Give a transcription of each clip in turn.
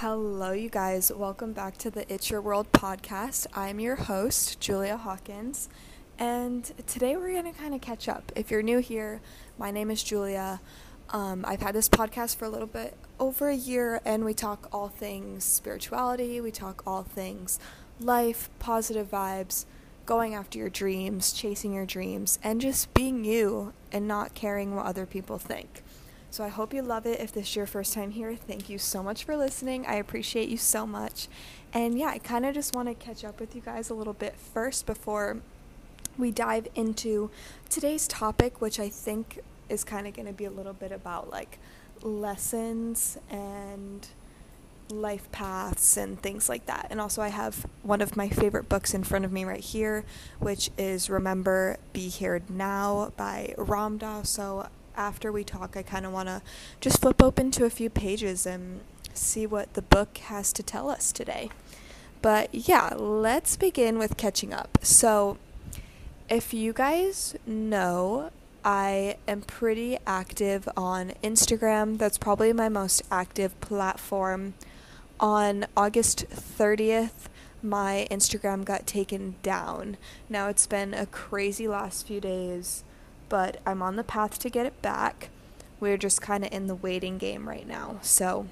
Hello, you guys. Welcome back to the It's Your World podcast. I'm your host, Julia Hawkins, and today we're going to kind of catch up. If you're new here, my name is Julia. Um, I've had this podcast for a little bit over a year, and we talk all things spirituality, we talk all things life, positive vibes, going after your dreams, chasing your dreams, and just being you and not caring what other people think. So I hope you love it. If this is your first time here, thank you so much for listening. I appreciate you so much. And yeah, I kind of just want to catch up with you guys a little bit first before we dive into today's topic, which I think is kind of going to be a little bit about like lessons and life paths and things like that. And also, I have one of my favorite books in front of me right here, which is Remember Be Here Now by Ram Dass. So after we talk, I kind of want to just flip open to a few pages and see what the book has to tell us today. But yeah, let's begin with catching up. So, if you guys know, I am pretty active on Instagram. That's probably my most active platform. On August 30th, my Instagram got taken down. Now it's been a crazy last few days but I'm on the path to get it back. We're just kind of in the waiting game right now. So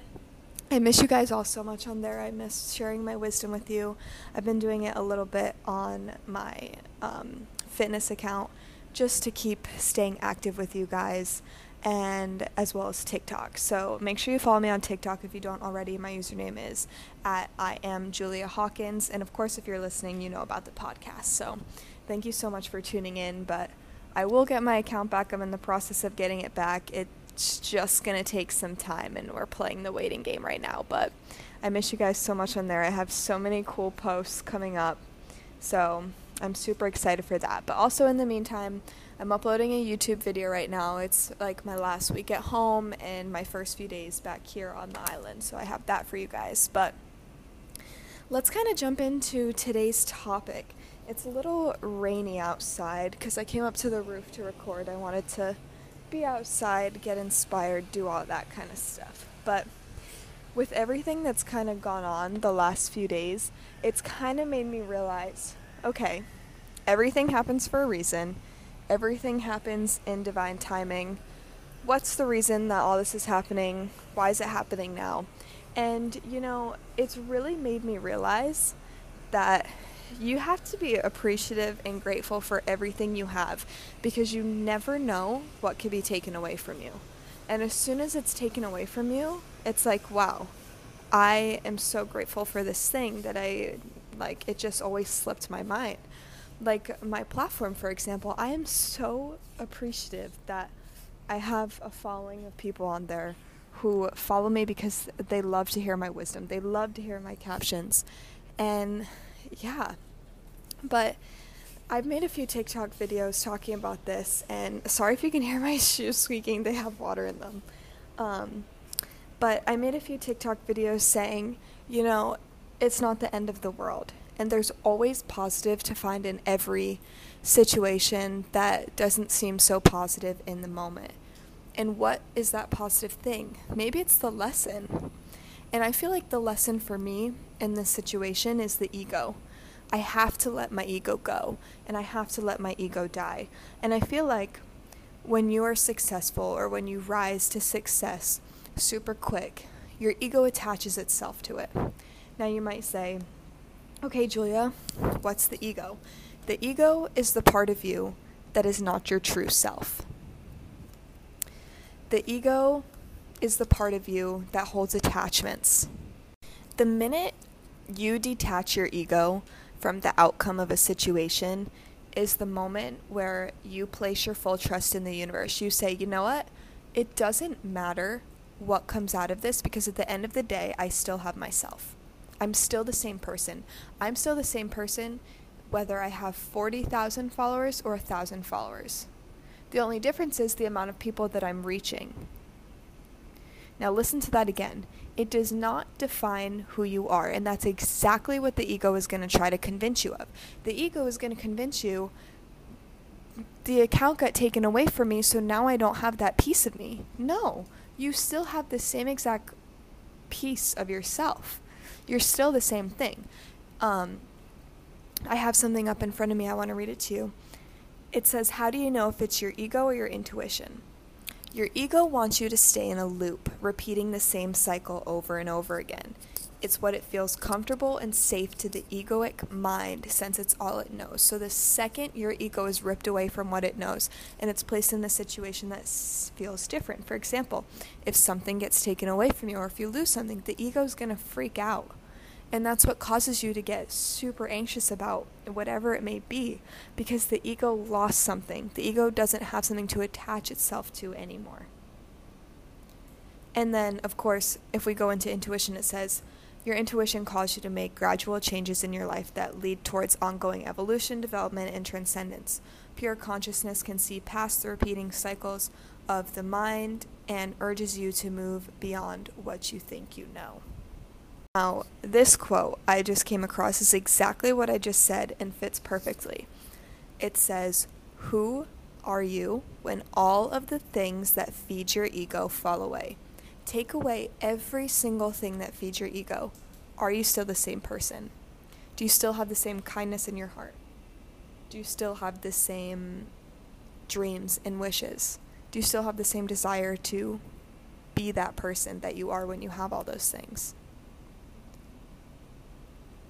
I miss you guys all so much on there. I miss sharing my wisdom with you. I've been doing it a little bit on my um, fitness account just to keep staying active with you guys and as well as TikTok. So make sure you follow me on TikTok if you don't already. My username is at I am Julia Hawkins. And of course, if you're listening, you know about the podcast. So thank you so much for tuning in. But I will get my account back. I'm in the process of getting it back. It's just going to take some time, and we're playing the waiting game right now. But I miss you guys so much on there. I have so many cool posts coming up. So I'm super excited for that. But also, in the meantime, I'm uploading a YouTube video right now. It's like my last week at home and my first few days back here on the island. So I have that for you guys. But let's kind of jump into today's topic. It's a little rainy outside because I came up to the roof to record. I wanted to be outside, get inspired, do all that kind of stuff. But with everything that's kind of gone on the last few days, it's kind of made me realize okay, everything happens for a reason, everything happens in divine timing. What's the reason that all this is happening? Why is it happening now? And, you know, it's really made me realize that you have to be appreciative and grateful for everything you have because you never know what could be taken away from you. And as soon as it's taken away from you, it's like, wow, I am so grateful for this thing that I like it just always slipped my mind. Like my platform, for example, I am so appreciative that I have a following of people on there who follow me because they love to hear my wisdom. They love to hear my captions. And yeah. But I've made a few TikTok videos talking about this, and sorry if you can hear my shoes squeaking, they have water in them. Um, but I made a few TikTok videos saying, you know, it's not the end of the world. And there's always positive to find in every situation that doesn't seem so positive in the moment. And what is that positive thing? Maybe it's the lesson. And I feel like the lesson for me in this situation is the ego. I have to let my ego go and I have to let my ego die. And I feel like when you are successful or when you rise to success super quick, your ego attaches itself to it. Now you might say, okay, Julia, what's the ego? The ego is the part of you that is not your true self. The ego is the part of you that holds attachments. The minute you detach your ego from the outcome of a situation is the moment where you place your full trust in the universe. You say, you know what? It doesn't matter what comes out of this because at the end of the day, I still have myself. I'm still the same person. I'm still the same person whether I have 40,000 followers or 1,000 followers. The only difference is the amount of people that I'm reaching. Now, listen to that again. It does not define who you are, and that's exactly what the ego is going to try to convince you of. The ego is going to convince you the account got taken away from me, so now I don't have that piece of me. No, you still have the same exact piece of yourself. You're still the same thing. Um, I have something up in front of me. I want to read it to you. It says, How do you know if it's your ego or your intuition? Your ego wants you to stay in a loop, repeating the same cycle over and over again. It's what it feels comfortable and safe to the egoic mind since it's all it knows. So the second your ego is ripped away from what it knows and it's placed in a situation that feels different. For example, if something gets taken away from you or if you lose something, the ego is going to freak out. And that's what causes you to get super anxious about whatever it may be because the ego lost something. The ego doesn't have something to attach itself to anymore. And then, of course, if we go into intuition, it says, your intuition calls you to make gradual changes in your life that lead towards ongoing evolution, development, and transcendence. Pure consciousness can see past the repeating cycles of the mind and urges you to move beyond what you think you know. Now, this quote I just came across is exactly what I just said and fits perfectly. It says, Who are you when all of the things that feed your ego fall away? Take away every single thing that feeds your ego. Are you still the same person? Do you still have the same kindness in your heart? Do you still have the same dreams and wishes? Do you still have the same desire to be that person that you are when you have all those things?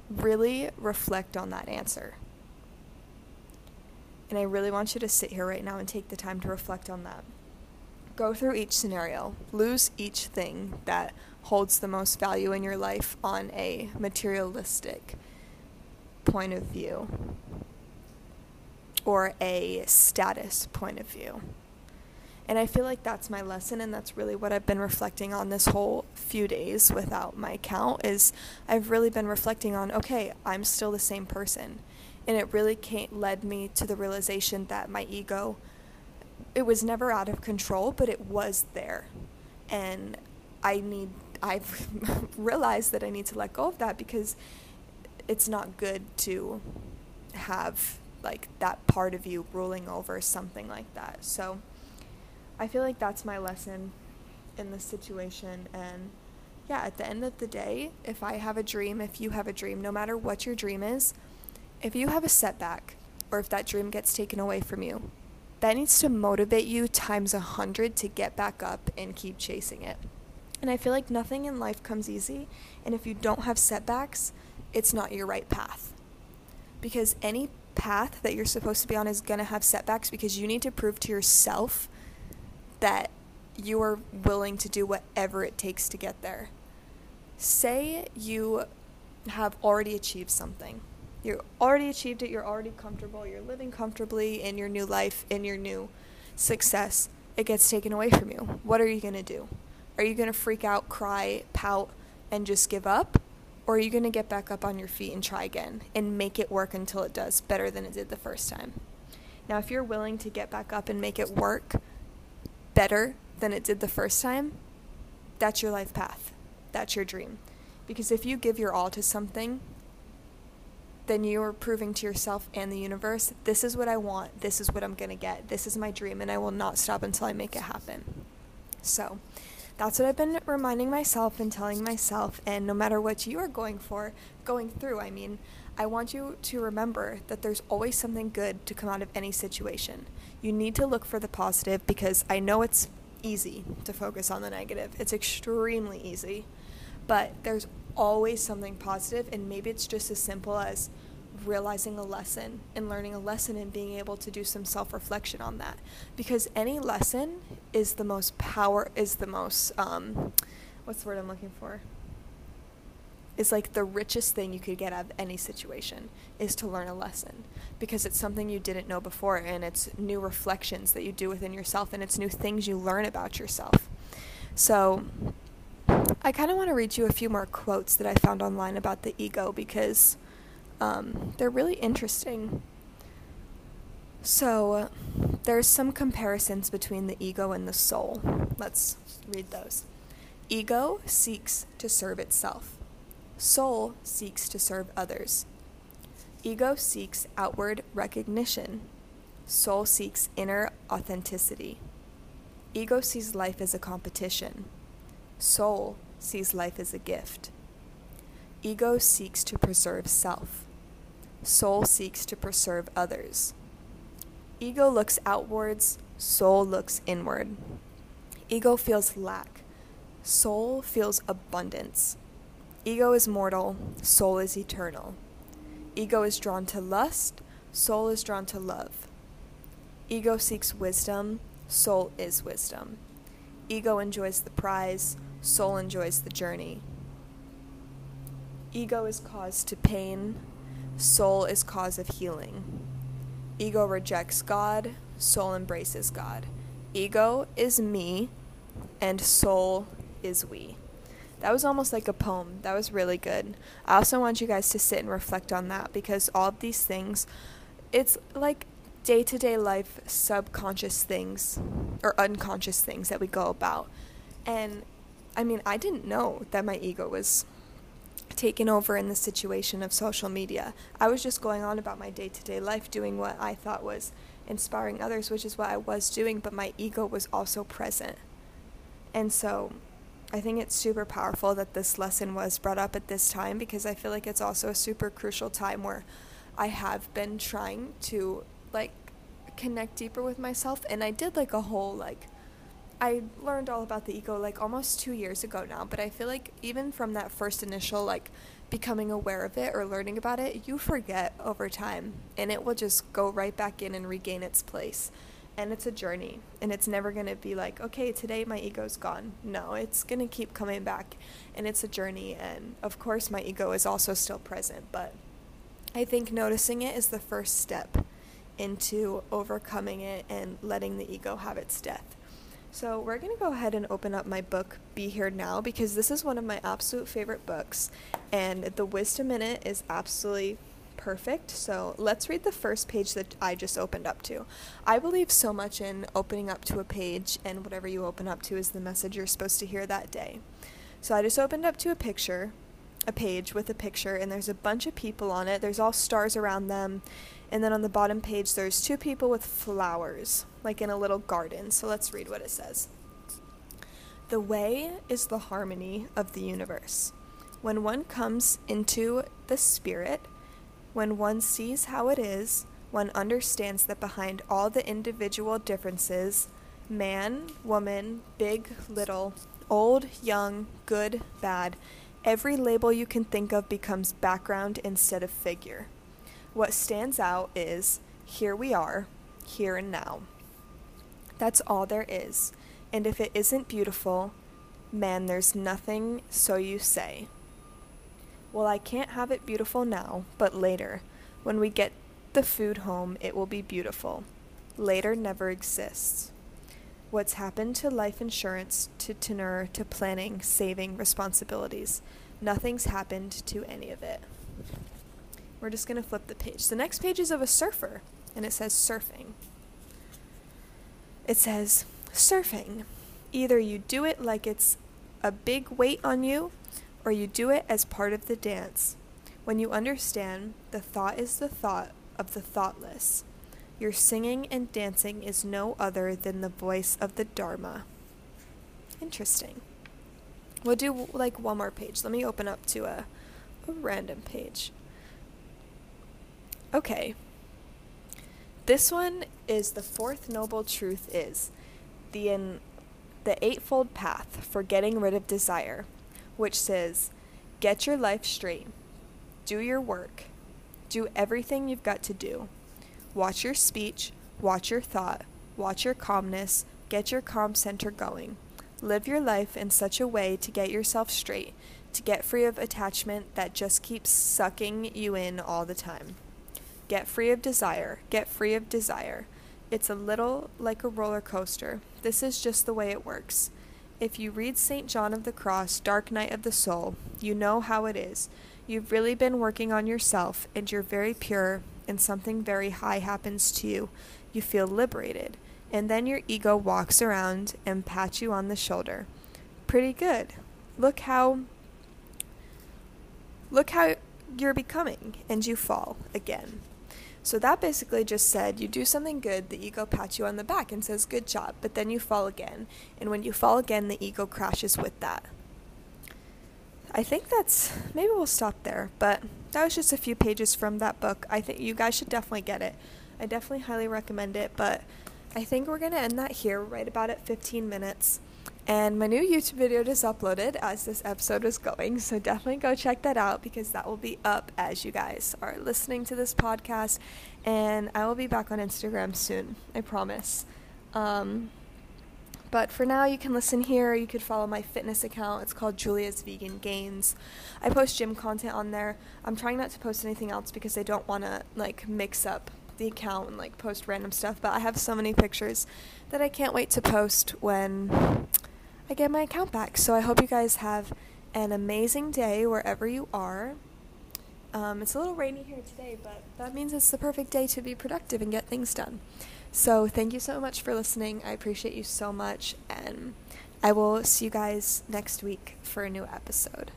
Really reflect on that answer. And I really want you to sit here right now and take the time to reflect on that go through each scenario, lose each thing that holds the most value in your life on a materialistic point of view or a status point of view. And I feel like that's my lesson and that's really what I've been reflecting on this whole few days without my count is I've really been reflecting on okay, I'm still the same person. And it really led me to the realization that my ego it was never out of control, but it was there. And I need I've realized that I need to let go of that because it's not good to have like that part of you ruling over something like that. So I feel like that's my lesson in this situation and yeah, at the end of the day, if I have a dream, if you have a dream, no matter what your dream is, if you have a setback or if that dream gets taken away from you, that needs to motivate you times a hundred to get back up and keep chasing it. And I feel like nothing in life comes easy, and if you don't have setbacks, it's not your right path. Because any path that you're supposed to be on is going to have setbacks because you need to prove to yourself that you are willing to do whatever it takes to get there. Say you have already achieved something you already achieved it, you're already comfortable, you're living comfortably in your new life, in your new success. It gets taken away from you. What are you going to do? Are you going to freak out, cry, pout, and just give up? Or are you going to get back up on your feet and try again and make it work until it does better than it did the first time? Now, if you're willing to get back up and make it work better than it did the first time, that's your life path. That's your dream. Because if you give your all to something then you are proving to yourself and the universe this is what I want, this is what I'm going to get, this is my dream, and I will not stop until I make it happen. So, that's what I've been reminding myself and telling myself, and no matter what you are going for, going through, I mean, I want you to remember that there's always something good to come out of any situation. You need to look for the positive because I know it's easy to focus on the negative. It's extremely easy. But there's always something positive, and maybe it's just as simple as realizing a lesson and learning a lesson and being able to do some self-reflection on that because any lesson is the most power is the most um, what's the word i'm looking for is like the richest thing you could get out of any situation is to learn a lesson because it's something you didn't know before and it's new reflections that you do within yourself and it's new things you learn about yourself so I kind of want to read you a few more quotes that I found online about the ego because um, they're really interesting. So, there's some comparisons between the ego and the soul. Let's read those. Ego seeks to serve itself, soul seeks to serve others. Ego seeks outward recognition, soul seeks inner authenticity. Ego sees life as a competition, soul sees life as a gift. Ego seeks to preserve self. Soul seeks to preserve others. Ego looks outwards, soul looks inward. Ego feels lack, soul feels abundance. Ego is mortal, soul is eternal. Ego is drawn to lust, soul is drawn to love. Ego seeks wisdom, soul is wisdom. Ego enjoys the prize, soul enjoys the journey. Ego is cause to pain, soul is cause of healing. Ego rejects God, soul embraces God. Ego is me, and soul is we. That was almost like a poem. That was really good. I also want you guys to sit and reflect on that because all of these things, it's like day to day life subconscious things or unconscious things that we go about. And I mean, I didn't know that my ego was taken over in the situation of social media. I was just going on about my day to day life, doing what I thought was inspiring others, which is what I was doing, but my ego was also present. And so I think it's super powerful that this lesson was brought up at this time because I feel like it's also a super crucial time where I have been trying to like connect deeper with myself. And I did like a whole like I learned all about the ego like almost 2 years ago now, but I feel like even from that first initial like becoming aware of it or learning about it, you forget over time. And it will just go right back in and regain its place. And it's a journey and it's never going to be like, okay, today my ego's gone. No, it's going to keep coming back and it's a journey and of course my ego is also still present, but I think noticing it is the first step into overcoming it and letting the ego have its death. So, we're going to go ahead and open up my book, Be Here Now, because this is one of my absolute favorite books, and the wisdom in it is absolutely perfect. So, let's read the first page that I just opened up to. I believe so much in opening up to a page, and whatever you open up to is the message you're supposed to hear that day. So, I just opened up to a picture, a page with a picture, and there's a bunch of people on it. There's all stars around them and then on the bottom page, there's two people with flowers, like in a little garden. So let's read what it says. The way is the harmony of the universe. When one comes into the spirit, when one sees how it is, one understands that behind all the individual differences, man, woman, big, little, old, young, good, bad, every label you can think of becomes background instead of figure. What stands out is here we are, here and now. That's all there is. And if it isn't beautiful, man, there's nothing, so you say. Well, I can't have it beautiful now, but later. When we get the food home, it will be beautiful. Later never exists. What's happened to life insurance, to tenure, to planning, saving, responsibilities? Nothing's happened to any of it. We're just going to flip the page. The next page is of a surfer, and it says surfing. It says surfing. Either you do it like it's a big weight on you, or you do it as part of the dance. When you understand, the thought is the thought of the thoughtless. Your singing and dancing is no other than the voice of the Dharma. Interesting. We'll do like one more page. Let me open up to a, a random page. Okay. This one is the fourth noble truth is the in, the eightfold path for getting rid of desire, which says, get your life straight, do your work, do everything you've got to do. Watch your speech, watch your thought, watch your calmness, get your calm center going. Live your life in such a way to get yourself straight, to get free of attachment that just keeps sucking you in all the time. Get free of desire. Get free of desire. It's a little like a roller coaster. This is just the way it works. If you read St. John of the Cross, Dark Night of the Soul, you know how it is. You've really been working on yourself, and you're very pure, and something very high happens to you. You feel liberated, and then your ego walks around and pats you on the shoulder. Pretty good. Look how. Look how you're becoming, and you fall again. So that basically just said you do something good, the ego pats you on the back and says, Good job, but then you fall again. And when you fall again, the ego crashes with that. I think that's maybe we'll stop there, but that was just a few pages from that book. I think you guys should definitely get it. I definitely highly recommend it, but I think we're going to end that here right about at 15 minutes. And my new YouTube video just uploaded as this episode was going, so definitely go check that out because that will be up as you guys are listening to this podcast. And I will be back on Instagram soon, I promise. Um, but for now, you can listen here. You could follow my fitness account. It's called Julia's Vegan Gains. I post gym content on there. I'm trying not to post anything else because I don't want to like mix up the account and like post random stuff. But I have so many pictures that I can't wait to post when I get my account back. So I hope you guys have an amazing day wherever you are. Um, it's a little rainy here today, but that means it's the perfect day to be productive and get things done. So, thank you so much for listening. I appreciate you so much, and I will see you guys next week for a new episode.